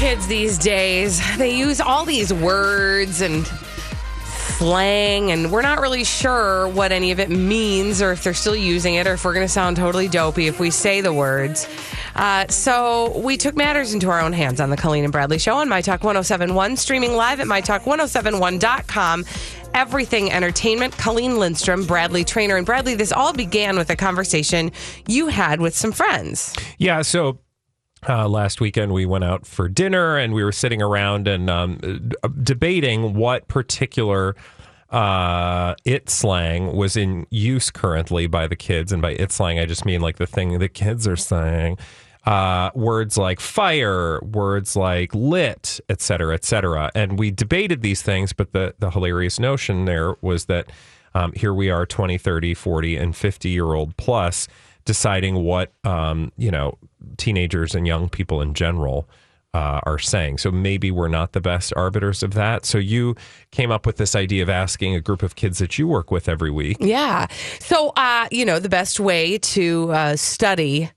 kids these days, they use all these words and slang, and we're not really sure what any of it means or if they're still using it or if we're going to sound totally dopey if we say the words. Uh, so we took matters into our own hands on the Colleen and Bradley Show on My Talk 1071, streaming live at MyTalk1071.com. Everything Entertainment, Colleen Lindstrom, Bradley Traynor. And Bradley, this all began with a conversation you had with some friends. Yeah, so uh, last weekend we went out for dinner and we were sitting around and um, d- debating what particular uh, it slang was in use currently by the kids. And by it slang, I just mean like the thing the kids are saying. Uh, words like fire, words like lit, et cetera, et cetera. And we debated these things, but the, the hilarious notion there was that um, here we are 20, 30, 40, and 50 year old plus deciding what, um, you know, teenagers and young people in general uh, are saying. So maybe we're not the best arbiters of that. So you came up with this idea of asking a group of kids that you work with every week. Yeah. So, uh, you know, the best way to uh, study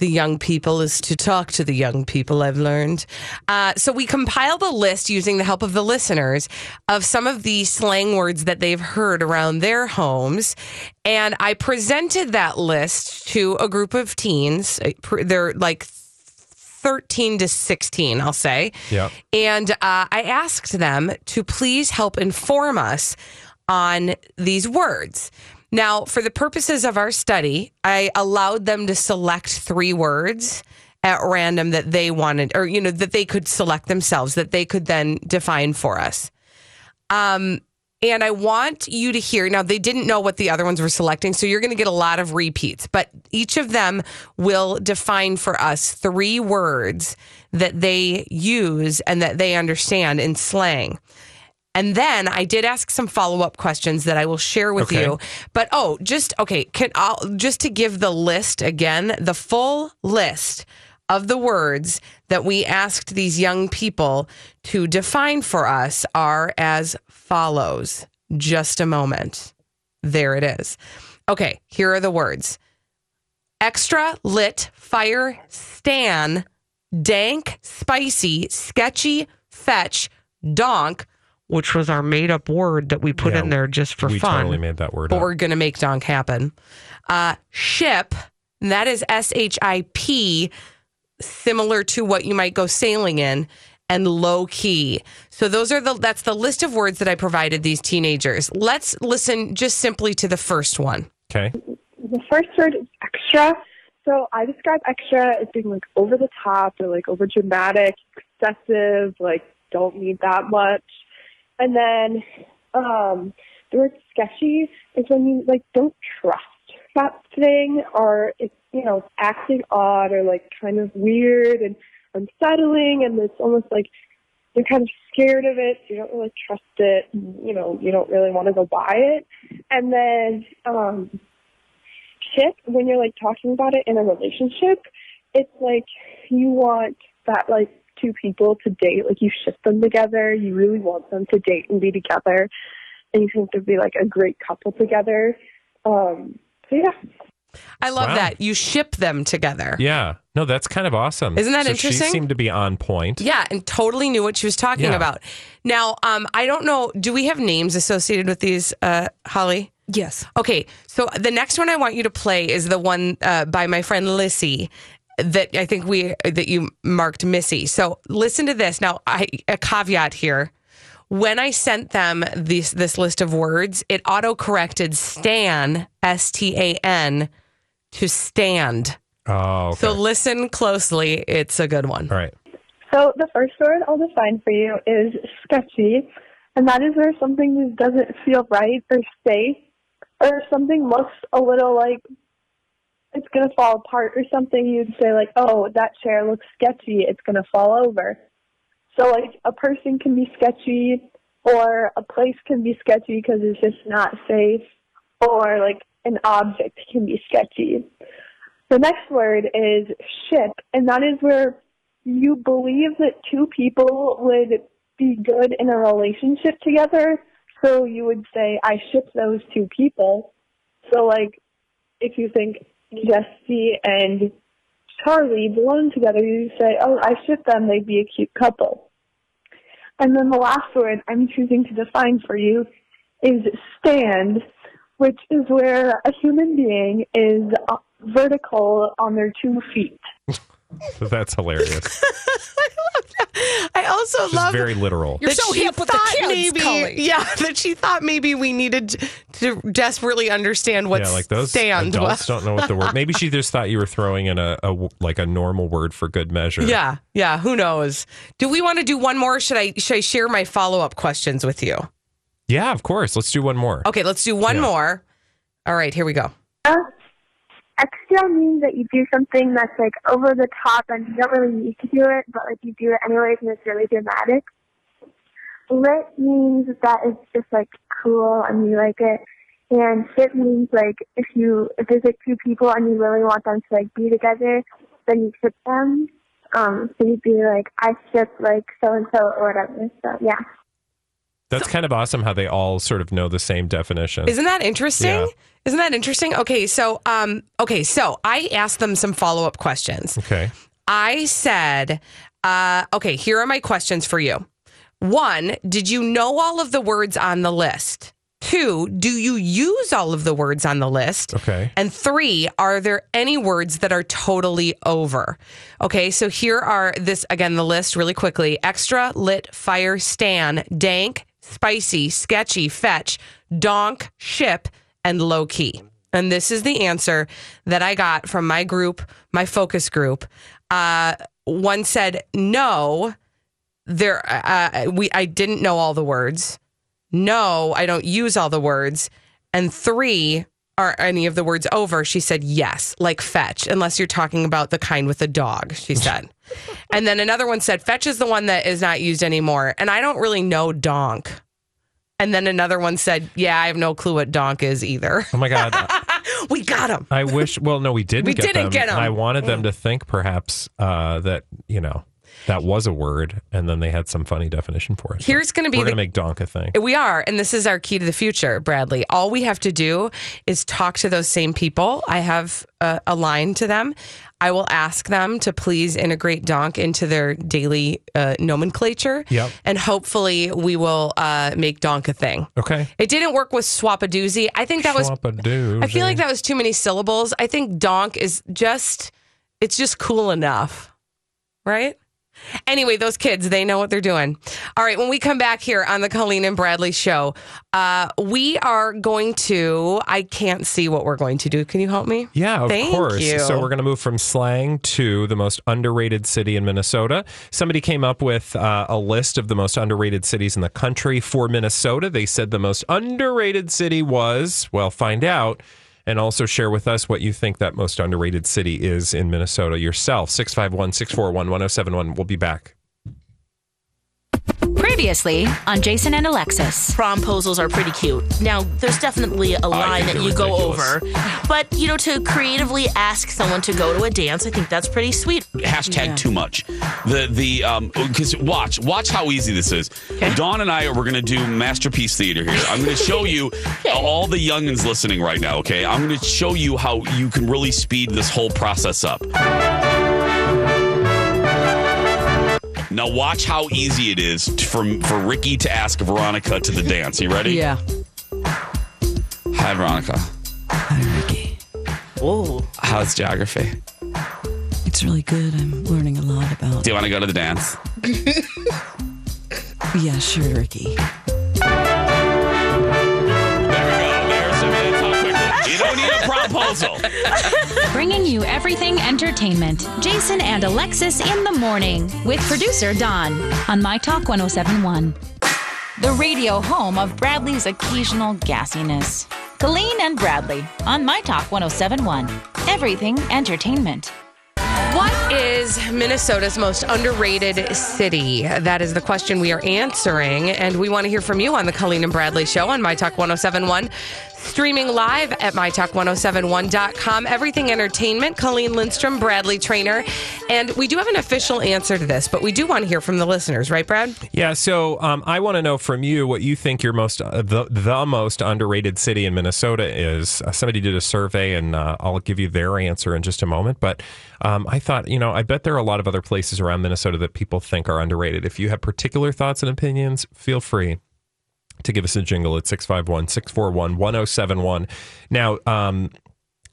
the young people is to talk to the young people, I've learned. Uh, so we compiled a list using the help of the listeners of some of the slang words that they've heard around their homes. And I presented that list to a group of teens. They're like 13 to 16, I'll say. Yeah. And uh, I asked them to please help inform us on these words. Now, for the purposes of our study, I allowed them to select three words at random that they wanted, or, you know, that they could select themselves, that they could then define for us. Um, and I want you to hear now, they didn't know what the other ones were selecting, so you're going to get a lot of repeats, but each of them will define for us three words that they use and that they understand in slang. And then I did ask some follow up questions that I will share with Okay. you. But oh, just okay, can I'll just to give the list again, the full list of the words that we asked these young people to define for us are as follows. Just a moment. There it is. Okay, here are the words. Extra lit fire stan dank spicy sketchy fetch donk which was our made up word that we put Yeah, in there just for we fun We totally made that word up. but up. we're going to make donk happen uh ship and that is s-h-i-p similar to what you might go sailing in and low key so those are the that's the list of words that i provided these teenagers let's listen just simply to the first one Okay. the first word is extra. So I describe extra as being like over the top or like over dramatic, excessive, like don't need that much. And then um the word sketchy is when you like don't trust that thing or it's you know, acting odd or like kind of weird and unsettling and it's almost like you're kind of scared of it, you don't really trust it, you know, you don't really want to go buy it. And then um ship when you're like talking about it in a relationship it's like you want that like two people to date like you ship them together you really want them to date and be together and you think they'd be like a great couple together um so yeah i love Wow. that you ship them together Yeah. No, that's kind of awesome. Isn't that So interesting? She seemed to be on point. Yeah, and totally knew what she was talking Yeah. about. Now, um, I don't know. Do we have names associated with these, uh, Holly? Yes. Okay, so the next one I want you to play is the one uh, by my friend Lissy that I think we that you marked Missy. So listen to this. Now, I a caveat here. When I sent them this this list of words, it auto corrected Stan S T A N to stand. Oh, okay. So listen closely. It's a good one. All right. so the first word i'll define for you is sketchy and that is where something just doesn't feel right or safe or something looks a little like it's going to fall apart or something you'd say like oh that chair looks sketchy it's going to fall over. So like a person can be sketchy or a place can be sketchy because it's just not safe or like an object can be sketchy. The next word is ship and that is where you believe that two people would be good in a relationship together so you would say i ship those two people. So like if you think Jesse and Charlie belong together, you say, oh, I ship them, they'd be a cute couple. And then the last word I'm choosing to define for you is stand, which is where a human being is uh, vertical on their two feet. That's hilarious. I also Just love very literal. You're so she hip with the thought kids, maybe, Cully. Yeah, that she thought maybe we needed to desperately understand what yeah, like those stand adults was. don't know what the word. Maybe she just thought you were throwing in a, a like a normal word for good measure. Yeah, yeah. Who knows? Do we want to do one more? Should I should I share my follow up questions with you? yeah, of course. Let's do one more. Okay, let's do one Yeah. more. All right, here we go. Extra means that you do something that's like over the top and you don't really need to do it, but like you do it anyways and it's really dramatic. Lit means that it's just like cool and you like it. And ship means like if you if there's like two people and you really want them to like be together, then you ship them. Um, so you'd be like, I ship like so and so or whatever. So yeah. That's kind of awesome how they all sort of know the same definition. Isn't that interesting? Yeah. Isn't that interesting? Okay, so um, okay, so I asked them some follow up questions. okay. I said, uh, okay, here are my questions for you. One, did you know all of the words on the list? Two, do you use all of the words on the list? Okay. And three, are there any words that are totally over? Okay, so here are this again, the list really quickly extra, lit, fire, stan, dank, spicy, sketchy, fetch, donk, ship, and low key. And this is the answer that I got from my group, my focus group. Uh, one said, no, there, uh, we, I didn't know all the words. No, I don't use all the words. And three, are any of the words over? She said yes, like fetch, unless you're talking about the kind with a dog, she said. And then another one said fetch is the one that is not used anymore. And I don't really know donk. And then another one said, yeah, I have no clue what donk is either. Oh my God. we got him. I wish. Well, no, we didn't. We get didn't them. get 'em. I wanted them to think perhaps uh, that you know that was a word, and then they had some funny definition for it. Here's going to be We're going to make donk a thing. We are, and this is our key to the future, Bradley. All we have to do is talk to those same people. I have a, a line to them. I will ask them to please integrate donk into their daily uh, nomenclature. Yep. And hopefully we will uh, make donk a thing. Okay. It didn't work with swapadoozy. I think that was. I feel like that was too many syllables. I think donk is just it's just cool enough. Right? Anyway, those kids, they know what they're doing. All right, when we come back here on the Colleen and Bradley show, uh, we are going to I can't see what we're going to do. Can you help me? Yeah, of Thank course. you. So we're going to move from slang to the most underrated city in Minnesota. Somebody came up with uh, a list of the most underrated cities in the country for Minnesota. They said the most underrated city was, well, find out and also share with us what you think that most underrated city is in Minnesota yourself. 651 641 1071. We'll be back. Previously on Jason and Alexis. promposals are pretty cute. Now, there's definitely a line that they're you go over, but you know, to creatively ask someone to go to a dance, I think that's pretty sweet. hashtag too much. The the um because watch watch how easy this is. Dawn and I are we're gonna do masterpiece theater here. I'm gonna show you all the youngins listening right now. Okay, I'm gonna show you how you can really speed this whole process up. Now watch how easy it is for for Ricky to ask Veronica to the dance. You ready? Yeah. Hi Veronica. Hi, Ricky. Whoa. How's geography? It's really good. I'm learning a lot about. Do you want to go to the dance? Yeah, sure, Ricky. There we go. There's a minute. Talk quickly. You don't need a proposal. Bringing you everything entertainment. Jason and Alexis in the morning with producer Don on My Talk 1071. The radio home of Bradley's occasional gassiness. Colleen and Bradley on My Talk 1071. Everything entertainment. What is Minnesota's most underrated city? That is the question we are answering. And we want to hear from you on the Colleen and Bradley show on My Talk 1071. Streaming live at mytalk1071.com. Everything Entertainment, Colleen Lindstrom, Bradley Traynor. And we do have an official answer to this, but we do want to hear from the listeners, right, Brad? Yeah, so um, I want to know from you what you think your most uh, the the most underrated city in Minnesota is. Uh, somebody did a survey, and uh, I'll give you their answer in just a moment. But um, I thought, you know, I bet there are a lot of other places around Minnesota that people think are underrated. If you have particular thoughts and opinions, feel free to give us a jingle at 651 641 1071. Now, um,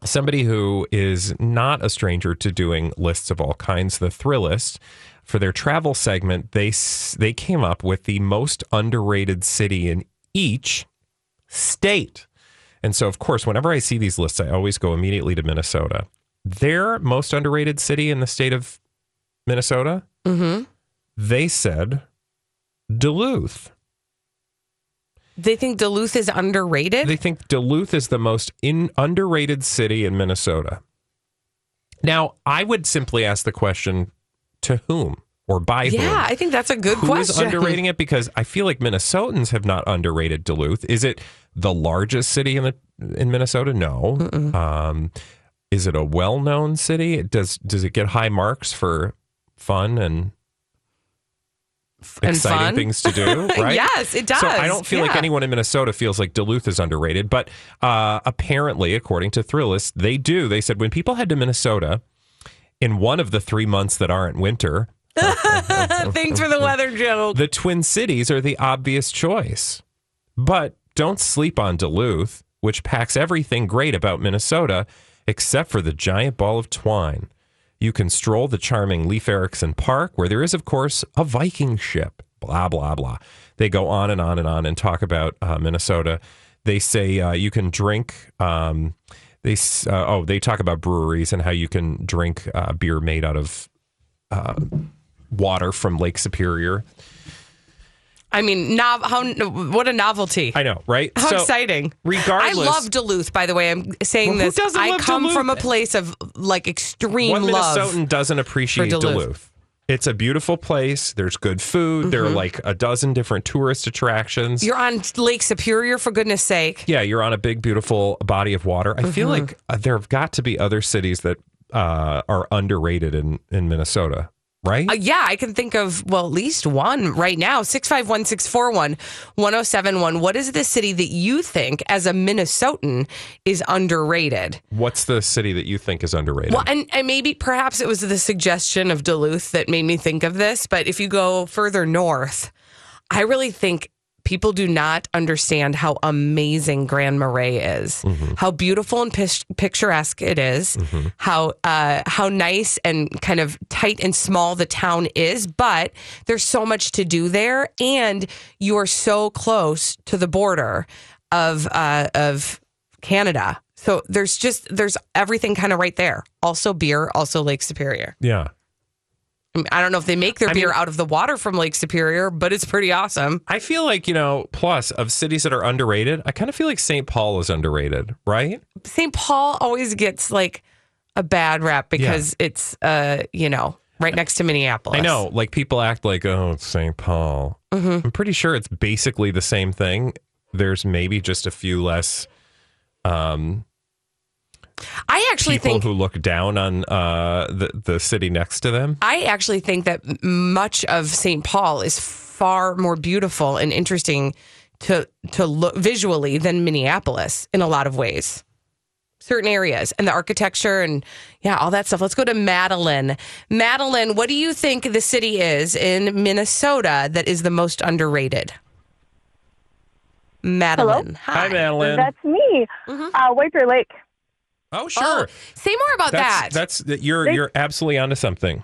somebody who is not a stranger to doing lists of all kinds, the Thrillist, for their travel segment, they they came up with the most underrated city in each state. And so, of course, whenever I see these lists, I always go immediately to Minnesota. Their most underrated city in the state of Minnesota, Mm-hmm. they said Duluth. They think Duluth is underrated. They think Duluth is the most in, underrated city in Minnesota. Now, I would simply ask the question to whom or by whom? yeah, I think that's a good Who is question. underrating it? Because I feel like Minnesotans have not underrated Duluth. Is it the largest city in the in Minnesota? No. Um, is it a well-known city? Does does it get high marks for fun And exciting fun? things to do? Right? Yes, it does. So I don't feel like anyone in Minnesota feels like Duluth is underrated, but uh, apparently, according to Thrillist, they do. They said when people head to Minnesota in one of the three months that aren't winter, Thanks for the weather joke. the Twin Cities are the obvious choice. But don't sleep on Duluth, which packs everything great about Minnesota except for the giant ball of twine. You can stroll the charming Leif Erikson Park, where there is, of course, a Viking ship. Blah, blah, blah. They go on and on and on and talk about uh, Minnesota. They say uh, you can drink. Um, they uh, oh, they talk about breweries and how you can drink uh, beer made out of uh, water from Lake Superior. I mean, nov- how what a novelty. I know, right? How So, exciting. Regardless, I love Duluth, by the way. I'm saying Well, this. I come Duluth? from a place of like extreme One love. Minnesotan doesn't appreciate Duluth. Duluth. It's a beautiful place. There's good food. There are like a dozen different tourist attractions. Mm-hmm. You're on Lake Superior, for goodness sake. yeah, you're on a big, beautiful body of water. I feel Mm-hmm. like uh, there have got to be other cities that uh, are underrated in, in Minnesota, right? Uh, yeah, I can think of, well, at least one right now 651 641 1071. What is the city that you think, as a Minnesotan, is underrated? What's the city that you think is underrated? Well, and, and maybe perhaps it was the suggestion of Duluth that made me think of this. But if you go further north, I really think people do not understand how amazing Grand Marais is, how beautiful and picturesque it is, how uh, how nice and kind of tight and small the town is. But there's so much to do there, and you are so close to the border of uh, of Canada. So there's just there's everything kind of right there. Also beer, also Lake Superior. yeah. I, don't know if they make their I beer mean- out of the water from Lake Superior, but it's pretty awesome. I feel like, you know, plus of cities that are underrated, I kind of feel like St. Paul is underrated, right? St. Paul always gets like a bad rap because it's uh, you know, right next to Minneapolis. I know, like people act like, oh, it's St. Paul. Mm-hmm. I'm pretty sure it's basically the same thing. There's maybe just a few less um, I actually people think who look down on uh, the the city next to them. I actually think that much of St. Paul is far more beautiful and interesting to to look visually than Minneapolis in a lot of ways. Certain areas and the architecture and yeah, all that stuff. Let's go to Madeline. Madeline, what do you think the city is in Minnesota that is the most underrated? Madeline. Hi, Madeline. That's me. Uh, White Bear Lake. Oh, oh, sure. Oh, say more about that. that's that's you're you're absolutely onto something.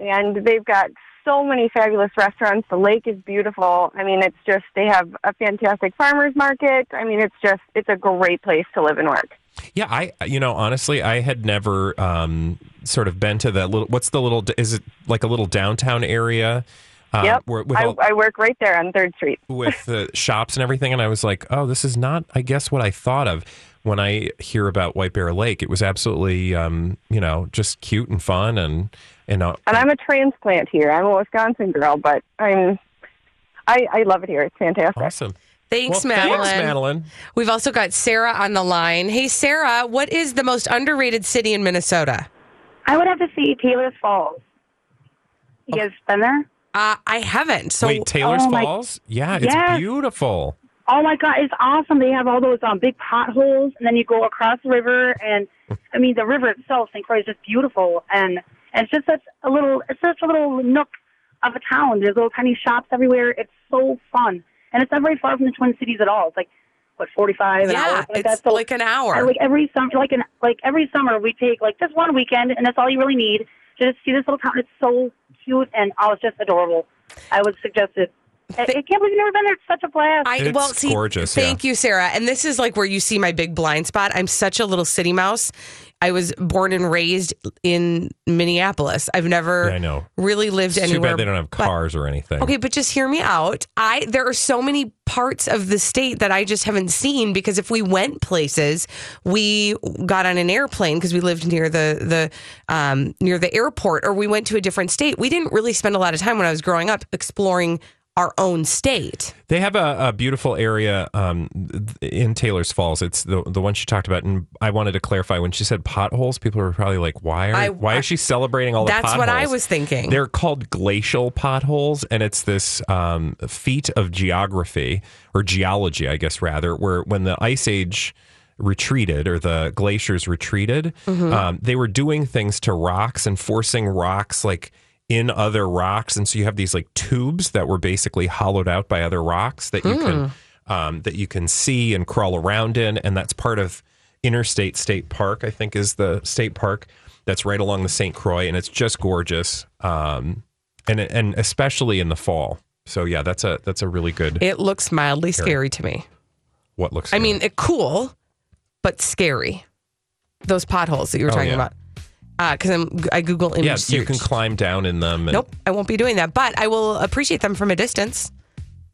And they've got so many fabulous restaurants. The lake is beautiful. I mean, it's just they have a fantastic farmers market. I mean, it's just it's a great place to live and work. Yeah, I you know honestly, I had never um, sort of been to that little. What's the little? Is it like a little downtown area? Um, yep, where- with I, all- I work right there on Third Street. with the shops and everything, and I was like, oh, this is not, I guess, what I thought of when I hear about White Bear Lake. It was absolutely, um, you know, just cute and fun, and and uh, And I'm a transplant here. I'm a Wisconsin girl, but I'm I, I love it here. It's fantastic. awesome. Thanks, Well, Madeline. thanks, Madeline. We've also got Sarah on the line. Hey, Sarah, what is the most underrated city in Minnesota? I would have to see Taylor's Falls. You guys been there? Uh, I haven't. So Wait, Taylor's oh my- Falls? Yeah, it's Yes. beautiful. Oh my God, it's awesome. They have all those um, big potholes, and then you go across the river, and I mean the river itself, St. Croix, is just beautiful, and, and it's just such a little, it's such a little nook of a town. There's little tiny shops everywhere. It's so fun, and it's not very far from the Twin Cities at all. It's like what 45 an Yeah, hour, something like it's that. So like an hour. I- like every summer, like an like every summer, we take like just one weekend, and that's all you really need to just see this little town. It's so cute, and oh, it's just adorable. I would suggest it. I, I can't believe you've never been there. It's such a blast. I It's well, see, gorgeous, Thank you, Sarah. And this is like where you see my big blind spot. I'm such a little city mouse. I was born and raised in Minneapolis. I've never Yeah, I know. really lived It's too bad they don't have but- cars or anything. Okay, but just hear me out. I there are so many parts of the state that I just haven't seen because if we went places, we got on an airplane because we lived near the the um, near the airport, or we went to a different state. We didn't really spend a lot of time when I was growing up exploring our own state. They have a, a beautiful area um, in Taylor's Falls. It's the the one she talked about, and I wanted to clarify when she said potholes. People were probably like, "Why are I- why is she celebrating all the That's what I was thinking. They're called glacial potholes, and it's this um, feat of geography or geology, I guess, rather, where when the ice age retreated or the glaciers retreated, Mm-hmm. um, they were doing things to rocks and forcing rocks like in other rocks, and so you have these like tubes that were basically hollowed out by other rocks that you can um, that you can see and crawl around in, and that's part of Interstate State Park. I think is the state park that's right along the St. Croix, and it's just gorgeous, um, and and especially in the fall. So yeah, that's a that's a really good. It looks mildly scary to me. what looks? I mean, it cool, but scary. Those potholes that you were Oh, talking yeah. about. Uh, because I'm I Google image yeah, search. you can climb down in them. And, Nope, I won't be doing that, but I will appreciate them from a distance.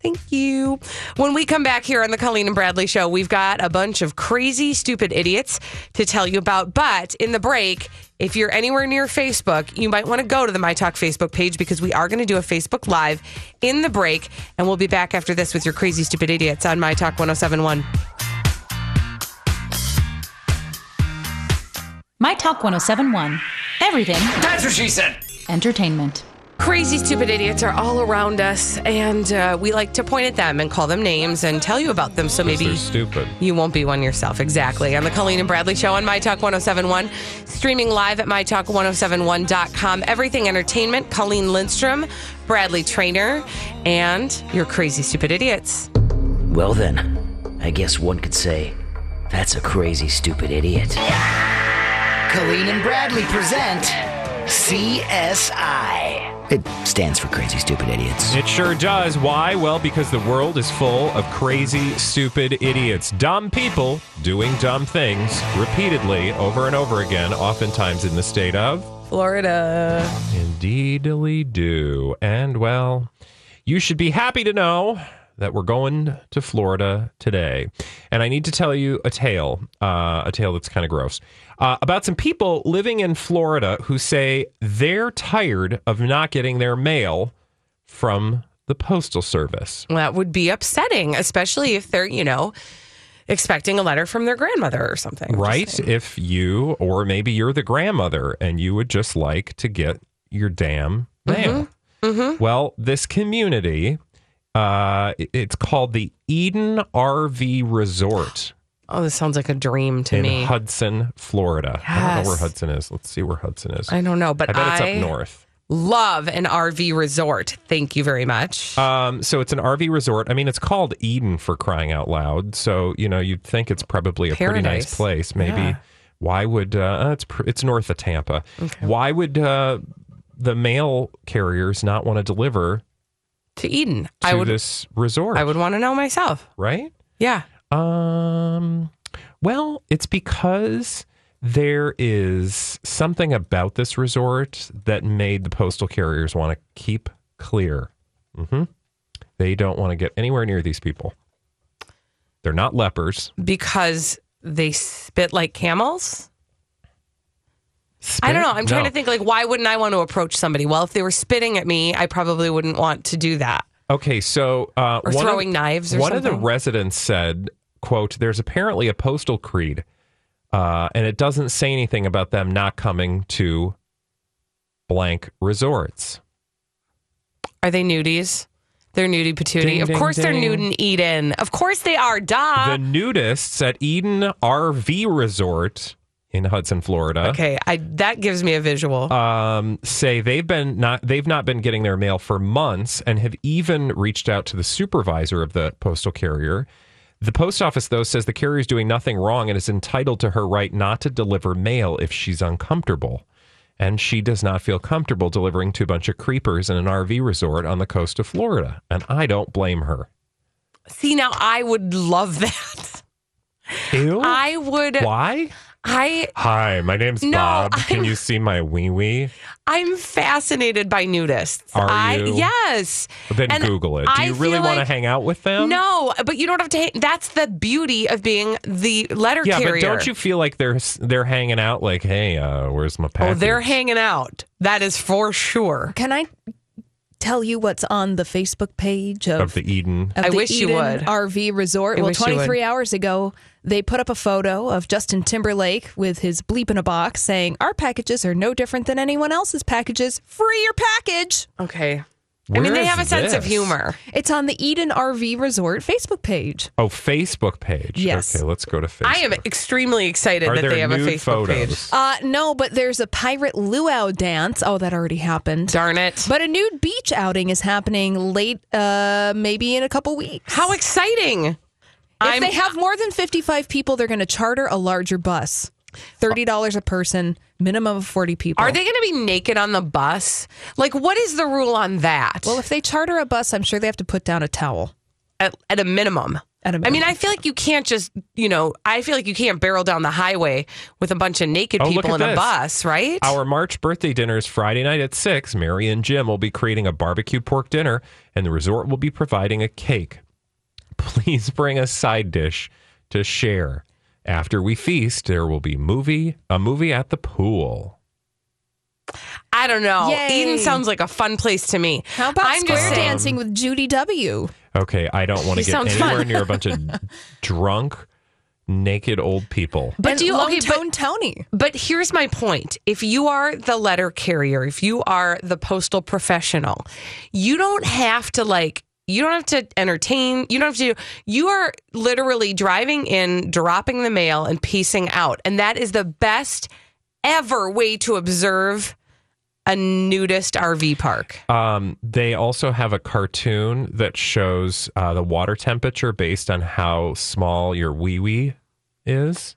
Thank you. When we come back here on the Colleen and Bradley show, we've got a bunch of crazy, stupid idiots to tell you about. But in the break, if you're anywhere near Facebook, you might want to go to the My Talk Facebook page because we are going to do a Facebook Live in the break. And we'll be back after this with your crazy, stupid idiots on My Talk 1071. My Talk 1071. Everything That's what she said. entertainment. Crazy, stupid idiots are all around us, and uh, we like to point at them and call them names and tell you about them. So maybe they're stupid. You won't be one yourself. Exactly. On the Colleen and Bradley Show on My Talk 1071. Streaming live at MyTalk1071.com. Everything Entertainment. Colleen Lindstrom, Bradley Traynor, and your crazy, stupid idiots. Well, then, I guess one could say that's a crazy, stupid idiot. Colleen and Bradley present CSI. It stands for Crazy Stupid Idiots. It sure does. Why? Well, because the world is full of crazy, stupid idiots. Dumb people doing dumb things repeatedly over and over again, oftentimes in the state of Florida. Indeedly do. And well, you should be happy to know that we're going to Florida today. And I need to tell you a tale, uh, a tale that's kind of gross, uh, about some people living in Florida who say they're tired of not getting their mail from the Postal Service. That would be upsetting, especially if they're, you know, expecting a letter from their grandmother or something. Right? If you, or maybe you're the grandmother and you would just like to get your damn mail. Mm-hmm. Well, this community, uh, it's called the Eden RV Resort Oh, this sounds like a dream to in me. Hudson, Florida. I don't know where Hudson is. Let's see where Hudson is. I don't know, but I bet it's up north. Love an RV resort. Thank you very much. Um, so it's an RV resort. I mean, it's called Eden for crying out loud. So you know, you'd think it's probably a pretty nice place. Maybe Yeah. why would uh, it's pr- it's north of Tampa? Why would uh, the mail carriers not want to deliver to Eden? to I would. this resort? I would want to know myself. right? Yeah. Um, well, it's because there is something about this resort that made the postal carriers want to keep clear. hmm They don't want to get anywhere near these people. They're not lepers. Because they spit like camels. I don't know. I'm trying No. to think like why wouldn't I want to approach somebody? Well, if they were spitting at me, I probably wouldn't want to do that. Okay, so uh, Or throwing of, knives or one of the residents said, "quote There's apparently a postal creed, uh, and it doesn't say anything about them not coming to blank resorts." Are they nudies? They're nudie patootie. Ding, of ding, course they're nude in Eden. Of course they are. Duh. the nudists at Eden RV Resort in Hudson, Florida. okay, I that gives me a visual. Um, say they've been not they've not been getting their mail for months and have even reached out to the supervisor of the postal carrier. The post office though says the carrier is doing nothing wrong and is entitled to her right not to deliver mail if she's uncomfortable. And she does not feel comfortable delivering to a bunch of creepers in an RV resort on the coast of Florida. And I don't blame her. See, now I would love that. Ew. I would. Why? I Hi, my name's No, Bob. Can I'm- you see my wee wee? I'm fascinated by nudists. Are I, you? Yes. Then And Google it. Do I you really feel want to like- hang out with them? No, but you don't have to. hang- That's the beauty of being the letter Yeah, carrier. but don't you feel like they're they're hanging out? Like, hey, uh, where's my Oh, they're hanging out. That is for sure. Can I tell you what's on the Facebook page of, of the Eden. of I the wish you Eden would. RV Resort? I well, wish you would. 23 hours ago, they put up a photo of Justin Timberlake with his bleep in a box saying, Our packages are no different than anyone else's packages. Free your package. Okay. I mean, they have a sense of humor. It's on the Eden RV Resort Facebook page. Oh, Facebook page. Yes. Okay, let's go to Facebook. I am extremely excited Are that they have a nude Facebook page. photos? Uh, no, but there's a pirate luau dance. Oh, that already happened. Darn it. But a nude beach outing is happening late, uh, maybe in a couple weeks. How exciting! If I'm- they have more than 55 people, they're going to charter a larger bus. $30 a person, minimum of 40 people. Are they going to be naked on the bus? Like, what is the rule on that? Well, if they charter a bus, I'm sure they have to put down a towel. at, at a minimum. At a I minimum. I mean, I feel like you can't just, you know, I feel like you can't barrel down the highway with a bunch of naked Oh, people at in a bus, right? Our March birthday dinner is Friday night at 6. Mary and Jim will be creating a barbecue pork dinner, and the resort will be providing a cake. Please bring a side dish to share. After we feast, there will be movie a movie at the pool. I don't know. Yay. Eden sounds like a fun place to me. How about I'm square just dancing with Judy W? Okay, I don't want to get anywhere fun. near a bunch of drunk, naked old people. But and do you Lone okay? But, Tony? but here's my point: if you are the letter carrier, if you are the postal professional, you don't have to like. You don't have to entertain. You don't have to. You are literally driving in, dropping the mail, and piecing out, and that is the best ever way to observe a nudist RV park. Um, they also have a cartoon that shows uh, the water temperature based on how small your wee wee is.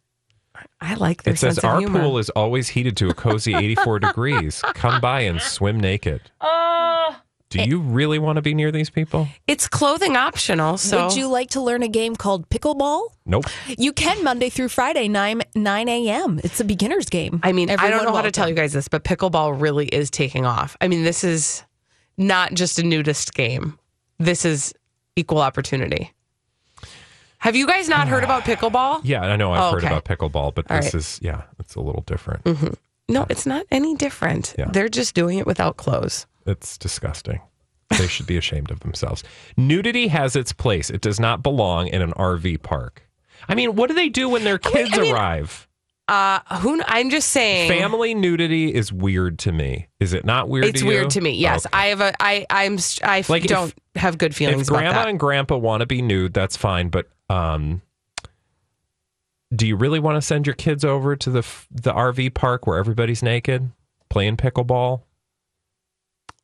I like their It says sense of our humor. pool is always heated to a cozy 84 degrees. Come by and swim naked. Oh, Do you really want to be near these people? It's clothing optional. So Would you like to learn a game called pickleball? Nope. You can Monday through Friday, 9, 9 a.m. It's a beginner's game. I mean, I don't Everyone know how to tell you guys this, but pickleball really is taking off. I mean, this is not just a nudist game. This is equal opportunity. Have you guys not heard about pickleball? Yeah, I know I've Oh, heard okay. about pickleball, but All this right. is yeah, it's a little different. hmm No, it's not any different. Yeah. They're just doing it without clothes. It's disgusting. They should be ashamed of themselves. Nudity has its place. It does not belong in an RV park. I mean, what do they do when their kids I mean- arrive? Uh, who? I'm just saying. Family nudity is weird to me. Is it not weird? It's to you? Weird to me. Yes, Okay. I have a. I. I'm. I Like, don't have good feelings if grandma and grandpa want to be nude, that's fine. But um, do you really want to send your kids over to the the RV park where everybody's naked playing pickleball?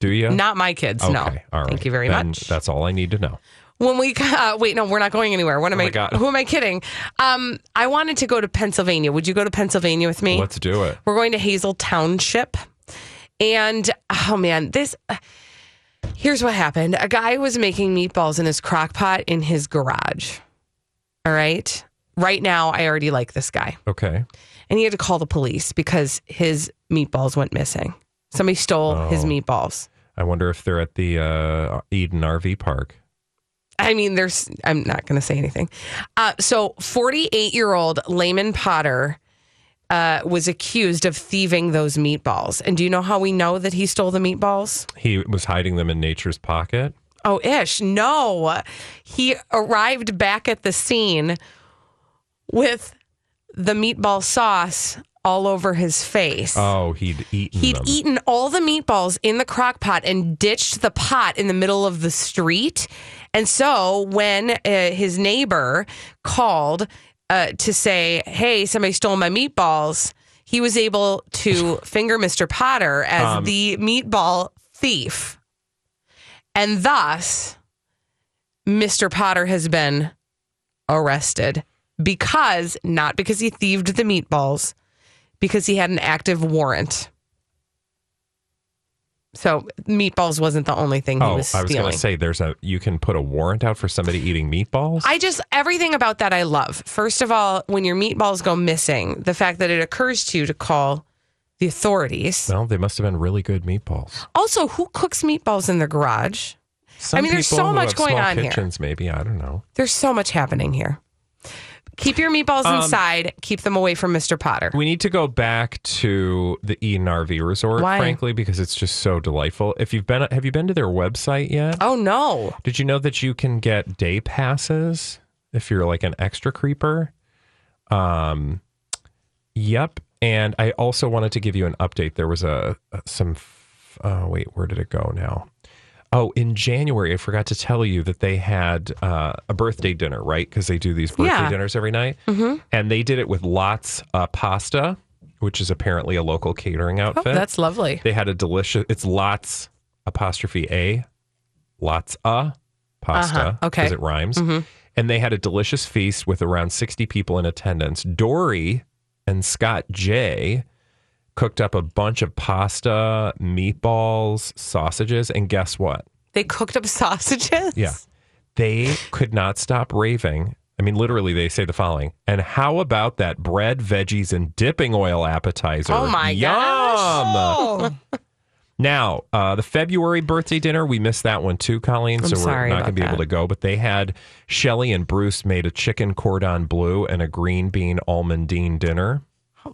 Do you? Not my kids. no. All right. Thank you very Then much. That's all I need to know. When we uh, wait, no, we're not going anywhere. What am Oh I? God. Who am I kidding? Um, I wanted to go to Pennsylvania. Would you go to Pennsylvania with me? Let's do it. We're going to Hazle Township, and oh man, this. Here's what happened. A guy was making meatballs in his crock pot in his garage. All right. Right now, I already like this guy. Okay. And he had to call the police because his meatballs went missing. Somebody stole his Oh. meatballs. I wonder if they're at the uh, Eden RV park. I mean, there's, I'm not going to say anything. Uh, so, 48 year old Layman Potter uh, was accused of thieving those meatballs. And do you know how we know that he stole the meatballs? He was hiding them in nature's pocket. Oh, ish. No. He arrived back at the scene with the meatball sauce all over his face. Oh, he'd eaten He'd them. eaten all the meatballs in the crock pot and ditched the pot in the middle of the street. And so when uh, his neighbor called uh, to say, hey, somebody stole my meatballs, he was able to finger Mr. Potter as Um, the meatball thief. And thus, Mr. Potter has been arrested because, not because he thieved the meatballs, because he had an active warrant. So meatballs wasn't the only thing he Oh, was I was going to say there's a you can put a warrant out for somebody eating meatballs. I just everything about that I love. First of all, when your meatballs go missing, the fact that it occurs to you to call the authorities. well, they must have been really good meatballs. Also, who cooks meatballs in their garage? Some I mean, there's so much going on here. kitchens, Maybe I don't know. There's so much happening here. Keep your meatballs Um, inside. Keep them away from Mr. Potter. We need to go back to the Eden RV Resort, Why? frankly, because it's just so delightful. If you've been, have you been to their website yet? Oh no! Did you know that you can get day passes if you're like an extra creeper? Um, yep. And I also wanted to give you an update. There was a some. Oh wait, where did it go now? Oh, in January, I forgot to tell you that they had uh, a birthday dinner, right? Because they do these birthday Yeah. dinners every night, Mhm. and they did it with Lots uh, Pasta, which is apparently a local catering Oh, outfit. that's lovely. They had a delicious. It's Lots apostrophe a, Lots a pasta. Uh-huh, okay. because it rhymes. Mhm. And they had a delicious feast with around sixty people in attendance. Dory and Scott J cooked up a bunch of pasta, meatballs, sausages, and guess what? They cooked up sausages. Yeah. They could not stop raving. I mean, literally, they say the following. And how about that bread, veggies, and dipping oil appetizer? Oh my Yum! gosh! Now, uh, the February birthday dinner, we missed that one too, Colleen. I'm so we're not going to be able to go. But they had Shelly and Bruce made a chicken cordon bleu and a green bean almondine dinner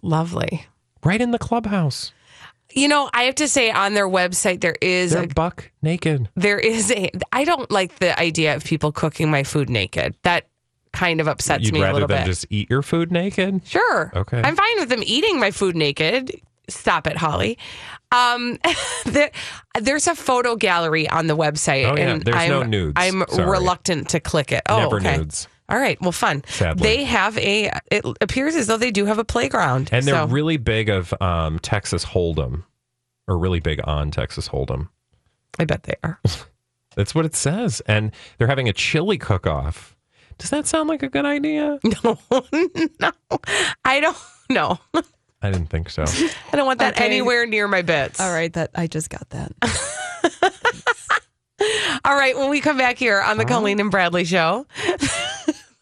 Lovely. Right in the clubhouse. You know, I have to say on their website there is They're a buck naked. there is a I don't like the idea of people cooking my food naked. That kind of upsets You'd me a rather little than bit. just eat your food naked? Sure. Okay. I'm fine with them eating my food naked. Stop it, Holly. Um, there, there's a photo gallery on the website. Oh, yeah. and There's I'm, no nudes. I'm Sorry. reluctant to click it. Oh, Never okay. nudes. All right. Well, fun. Sadly. They have a. It appears as though they do have a playground. And they're so, really big of um, Texas Hold'em, or really big on Texas Hold'em. I bet they are. That's what it says. And they're having a chili cook off. Does that sound like a good idea? No, no, I don't know. I didn't think so. I don't want that Okay. anywhere near my bits. All right, that I just got that. All right, when we come back here on the Colleen and Bradley show,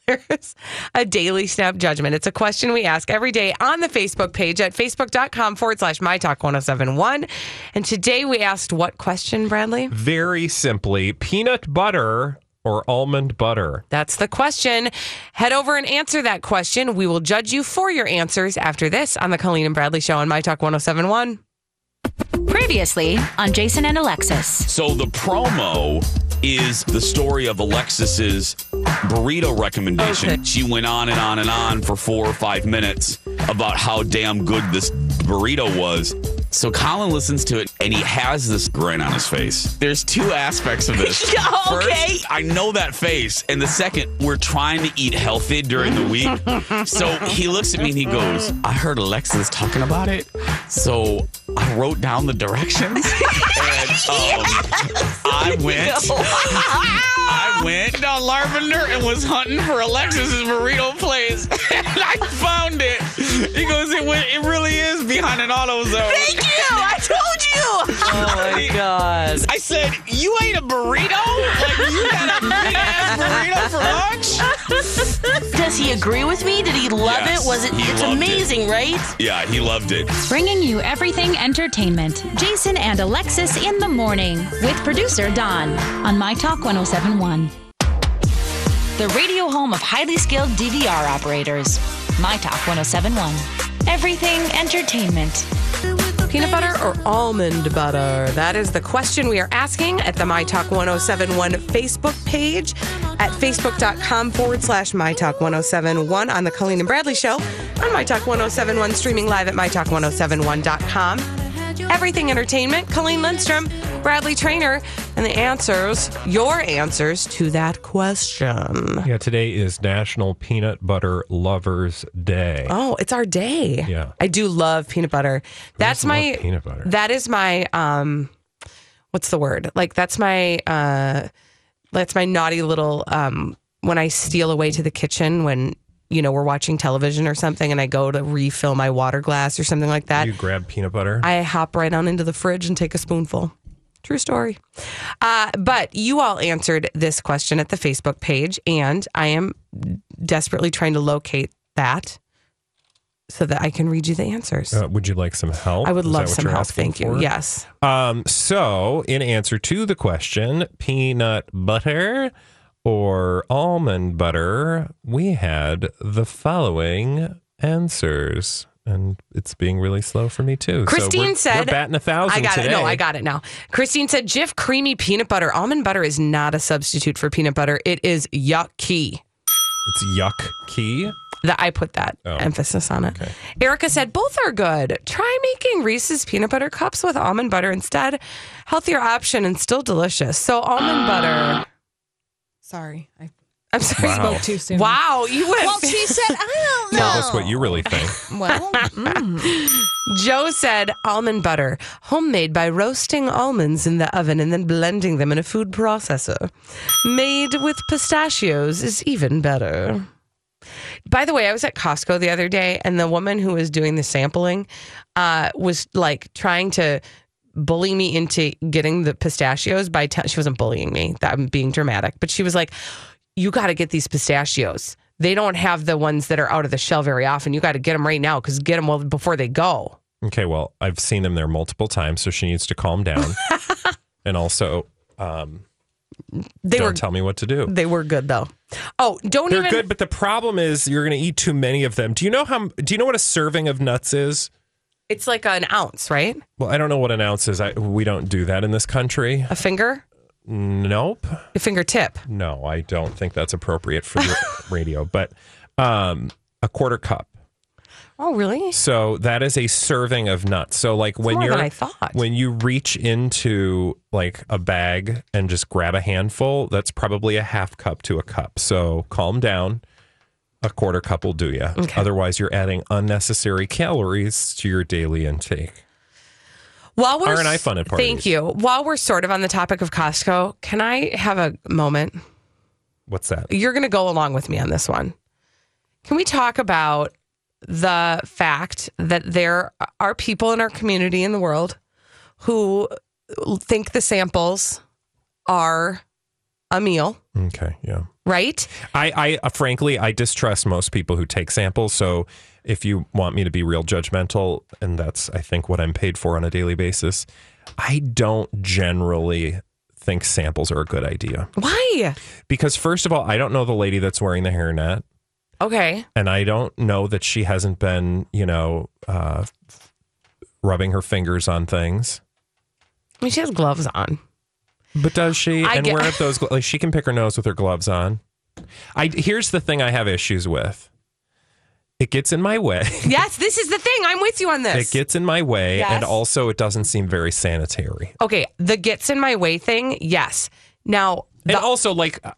there's a daily snap judgment. It's a question we ask every day on the Facebook page at facebook.com forward slash my talk 1071. And today we asked what question, Bradley? Very simply, peanut butter or almond butter? That's the question. Head over and answer that question. We will judge you for your answers after this on the Colleen and Bradley show on My Talk 1071. Previously on Jason and Alexis. So the promo is the story of Alexis's burrito recommendation. She went on and on and on for four or five minutes about how damn good this burrito was. So Colin listens to it and he has this grin on his face. There's two aspects of this. Okay. First, I know that face. And the second, we're trying to eat healthy during the week. so he looks at me and he goes, I heard Alexis talking about it. So I wrote down the directions. and um, I went. I went down Lavender and was hunting for Alexis's burrito place. and I found it. He goes, it, went, it really is behind an auto zone. Thank you. I told you. Oh my God. I said, you ate a burrito? Like you had a big ass burrito for lunch? Does he agree with me? Did he love Yes, it? Was it? he It's loved it. amazing, right? Yeah, he loved it. Bringing you everything entertainment. Jason and Alexis in the morning with producer Don on My Talk 1071. The radio home of highly skilled DVR operators. My Talk 1071. Everything entertainment. Peanut butter or almond butter? That is the question we are asking at the My Talk 1071 Facebook page at facebook.com forward slash My Talk 1071 on the Colleen and Bradley Show on My Talk 1071, streaming live at MyTalk1071.com. Everything Entertainment, Colleen Lindstrom, Bradley Traynor, and the answers, your answers to that question. Yeah, today is National Peanut Butter Lovers Day. Oh, it's our day. Yeah. I do love peanut butter. That's doesn't love my peanut butter? That is my um what's the word? Like that's my uh that's my naughty little um when I steal away to the kitchen when you know we're watching television or something and I go to refill my water glass or something like that. you grab peanut butter. I hop right on into the fridge and take a spoonful. True story. Uh, but you all answered this question at the Facebook page, and I am desperately trying to locate that so that I can read you the answers. Uh, would you like some help? I would Is love some help. Thank you. for? Yes. Um, so, in answer to the question, peanut butter or almond butter, we had the following answers. And it's being really slow for me too. So Christine we're- said, we're batting a thousand I got today. it. No, I got it now. Christine said, Jif creamy peanut butter. Almond butter is not a substitute for peanut butter. It is yucky. It's yuck key. That I put that Oh. emphasis on it. Erica said both are good. Try making Reese's peanut butter cups with almond butter instead. Healthier option and still delicious. So almond butter. Sorry, I I'm sorry. Wow. spoke too soon. Wow, you went. Well, she said, I don't know. Tell us what you really think. Well, mm. Joe said almond butter, homemade by roasting almonds in the oven and then blending them in a food processor. Made with pistachios is even better. By the way, I was at Costco the other day, and the woman who was doing the sampling uh, was like trying to bully me into getting the pistachios by te- she wasn't bullying me. That I'm being dramatic, but she was like, "You got to get these pistachios. They don't have the ones that are out of the shell very often. You got to get them right now because get them well before they go." Okay, well, I've seen them there multiple times, so she needs to calm down. and also, um, They don't were tell me what to do. they were good though. Oh, don't They're even. good, but the problem is you're going to eat too many of them. Do you know how? Do you know what a serving of nuts is? It's like an ounce, right? Well, I don't know what an ounce is. I, we don't do that in this country. A finger, Nope. a fingertip. No, I don't think that's appropriate for the radio. But um, a quarter cup. Oh, really? So that is a serving of nuts. So like when you're I thought. when you reach into like a bag and just grab a handful, that's probably a half cup to a cup. So calm down. A quarter cup will do you. Okay. Otherwise, you're adding unnecessary calories to your daily intake. While we're Aren't I fun at parties? Thank you. While we're sort of on the topic of Costco, can I have a moment? What's that? You're going to go along with me on this one. Can we talk about the fact that there are people in our community in the world who think the samples are a meal, Okay, yeah. right? I, I uh, frankly, I distrust most people who take samples. So if you want me to be real judgmental, and that's, I think, what I'm paid for on a daily basis, I don't generally think samples are a good idea. Why? Because, first of all, I don't know the lady that's wearing the hairnet, Okay. and I don't know that she hasn't been, you know, uh, rubbing her fingers on things. I mean, she has gloves on. But does she? I and get- where if those like she can pick her nose with her gloves on. I here's the thing I have issues with. It gets in my way. Yes, this is the thing. I'm with you on this. It gets in my way, Yes. and also it doesn't seem very sanitary. okay, the gets in my way thing. Yes. Now, And also, like, uh,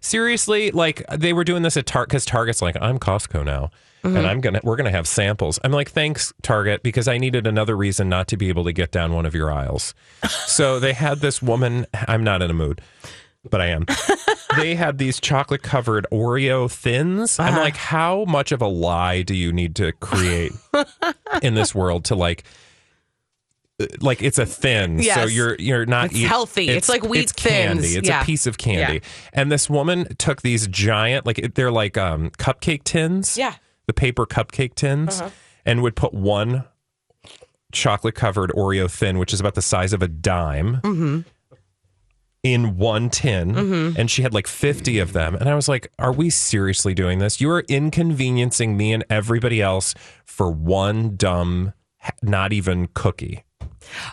seriously, like they were doing this at Target because Target's like, I'm Costco now, Mhm. and I'm gonna we're gonna have samples. I'm like, thanks Target, because I needed another reason not to be able to get down one of your aisles. so they had this woman. I'm not in a mood, but I am. they had these chocolate covered Oreo thins. I'm Uh-huh. like, how much of a lie do you need to create in this world to like? Like it's a thin, so you're you're not It's eat- healthy. It's like wheat it's candy. It's Yeah. a piece of candy. Yeah. And this woman took these giant, like they're like um, cupcake tins. Yeah. The paper cupcake tins, Uh-huh. and would put one chocolate covered Oreo thin, which is about the size of a dime, Mm-hmm. In one tin. Mhm. And she had like 50 of them. And I was like, are we seriously doing this? You are inconveniencing me and everybody else for one dumb, not even cookie.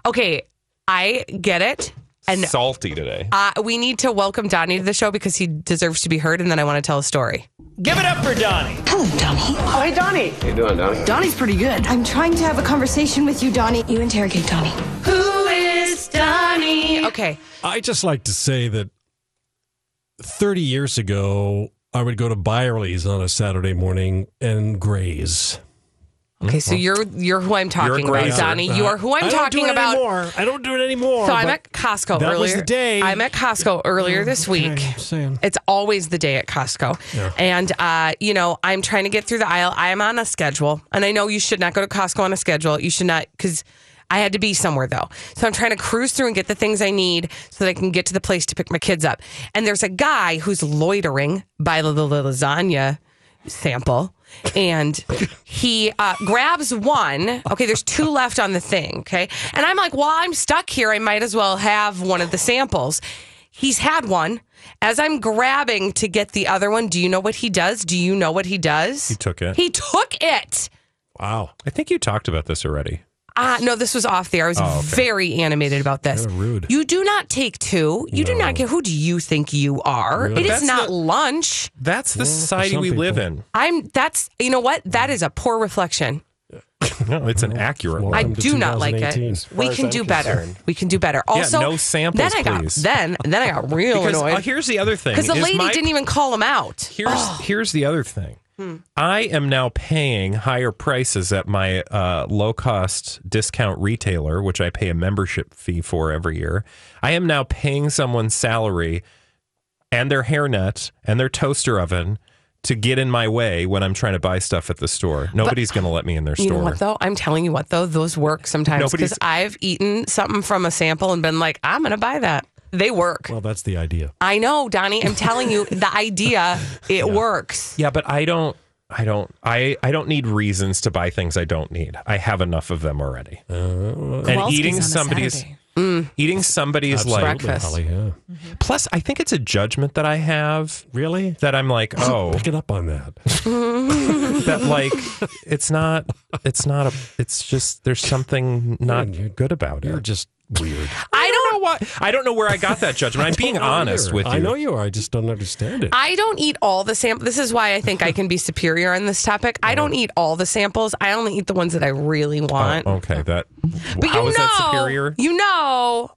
okay, I get it. And Salty today. uh, we need to welcome Donnie to the show because he deserves to be heard. And then I want to tell a story. Give it up for Donnie. Hello, Donnie. Oh, hey, Donnie. How you doing, Donnie? Donnie's pretty good. I'm trying to have a conversation with you, Donnie. You interrogate Donnie. Who is Donnie? Okay. I just like to say that 30 years ago, I would go to Byerly's on a Saturday morning and graze. Okay, so you're you're who I'm talking about, grazer. Donnie. You are who I'm I don't talking do it about. Anymore. I don't do it anymore. So I'm at Costco that earlier. was the day. I'm at Costco earlier this week. saying. It's always the day at Costco. Yeah. And uh, you know, I'm trying to get through the aisle. I'm on a schedule. And I know you should not go to Costco on a schedule. You should not cuz I had to be somewhere though. So I'm trying to cruise through and get the things I need so that I can get to the place to pick my kids up. And there's a guy who's loitering by the, the lasagna sample and he uh, grabs one. Okay, there's two left on the thing. Okay. And I'm like, well, I'm stuck here. I might as well have one of the samples. He's had one. As I'm grabbing to get the other one, do you know what he does? Do you know what he does? He took it. He took it. Wow. I think you talked about this already. Uh, no, this was off the air. I was Oh, okay. very animated about this. Kinda rude. You do not take two. You do not get. Who do you think you are? Really? It is That's not the- lunch. That's the Well, society some we live in. I'm. That's. You know what? That is a poor reflection. No, it's an accurate one. I do not like it. We can I'm do better. We can do better. Yeah, Also, no samples, Then I got please. then then I got real Because, annoyed. uh, here's the other thing. because the lady my- didn't even call him out. Here's here's the other thing. Hmm. I am now paying higher prices at my uh, low cost discount retailer, which I pay a membership fee for every year. I am now paying someone's salary and their hairnet and their toaster oven to get in my way when I'm trying to buy stuff at the store. Nobody's going to let me in their You store. know what though? I'm telling you what though, those work sometimes because I've eaten something from a sample and been like, I'm gonna buy that. They work. Well, that's the idea. I know, Donnie. I'm telling you, the idea it works. Yeah, but I don't. I don't. I. I don't need reasons to buy things I don't need. I have enough of them already. and else eating goes on a somebody's Mm. eating somebody's Absolutely, like Breakfast. Holly, yeah. Plus, I think it's a judgment that I have Really? that I'm like, oh, Pick it up on that. that like it's not. It's not a. It's just there's something not good about it. You're it. just weird. I don't know what. I don't know where I got that judgment. I'm being honest either. with you. I know you are. I just don't understand it. I don't eat all the samples. This is why I think I can be superior on this topic. I don't uh-huh. eat all the samples. I only eat the ones that I really oh, want. Oh, okay, that. But how you is know, that superior? You know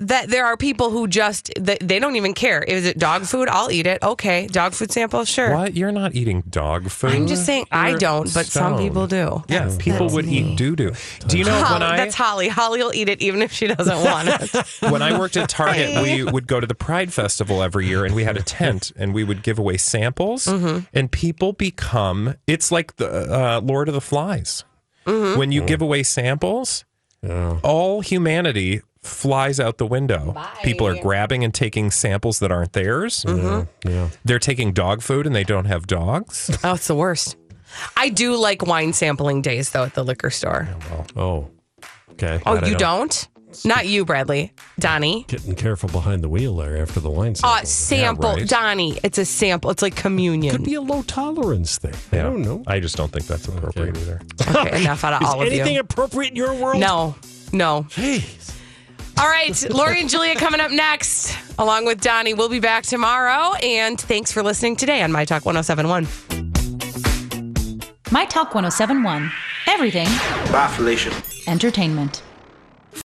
that there are people who just they don't even care. Is it dog food? I'll eat it. Okay, dog food sample, sure. What? You're not eating dog food. I'm just saying I You're don't, but some people do. Yeah, people would eat doo doo. Do you know Holly, when I that's Holly. Holly will eat it even if she doesn't want it. when I worked at Target, we would go to the Pride Festival every year, and we had a tent, and we would give away samples, Mm-hmm. and people become. It's like the uh, Lord of the Flies. Mm-hmm. When you give away samples, all humanity flies out the window. People are grabbing and taking samples that aren't theirs. Mm-hmm. Yeah. They're taking dog food and they don't have dogs. Oh, it's the worst. I do like wine sampling days though at the liquor store. Oh, okay. Oh, Glad you don't? Not you, Bradley. Donnie. Getting careful behind the wheel there after the wine Uh, sample. sample. right. Donnie. It's a sample. It's like communion. Could be a low tolerance thing. I don't know. I just don't think that's appropriate either. Okay, enough out of Is all of you. anything appropriate in your world? No, no. Jeez. All right, Lori and Julia coming up next, along with Donnie. We'll be back tomorrow. And thanks for listening today on My Talk 1071. My Talk 1071. Everything Bye, Felicia. entertainment.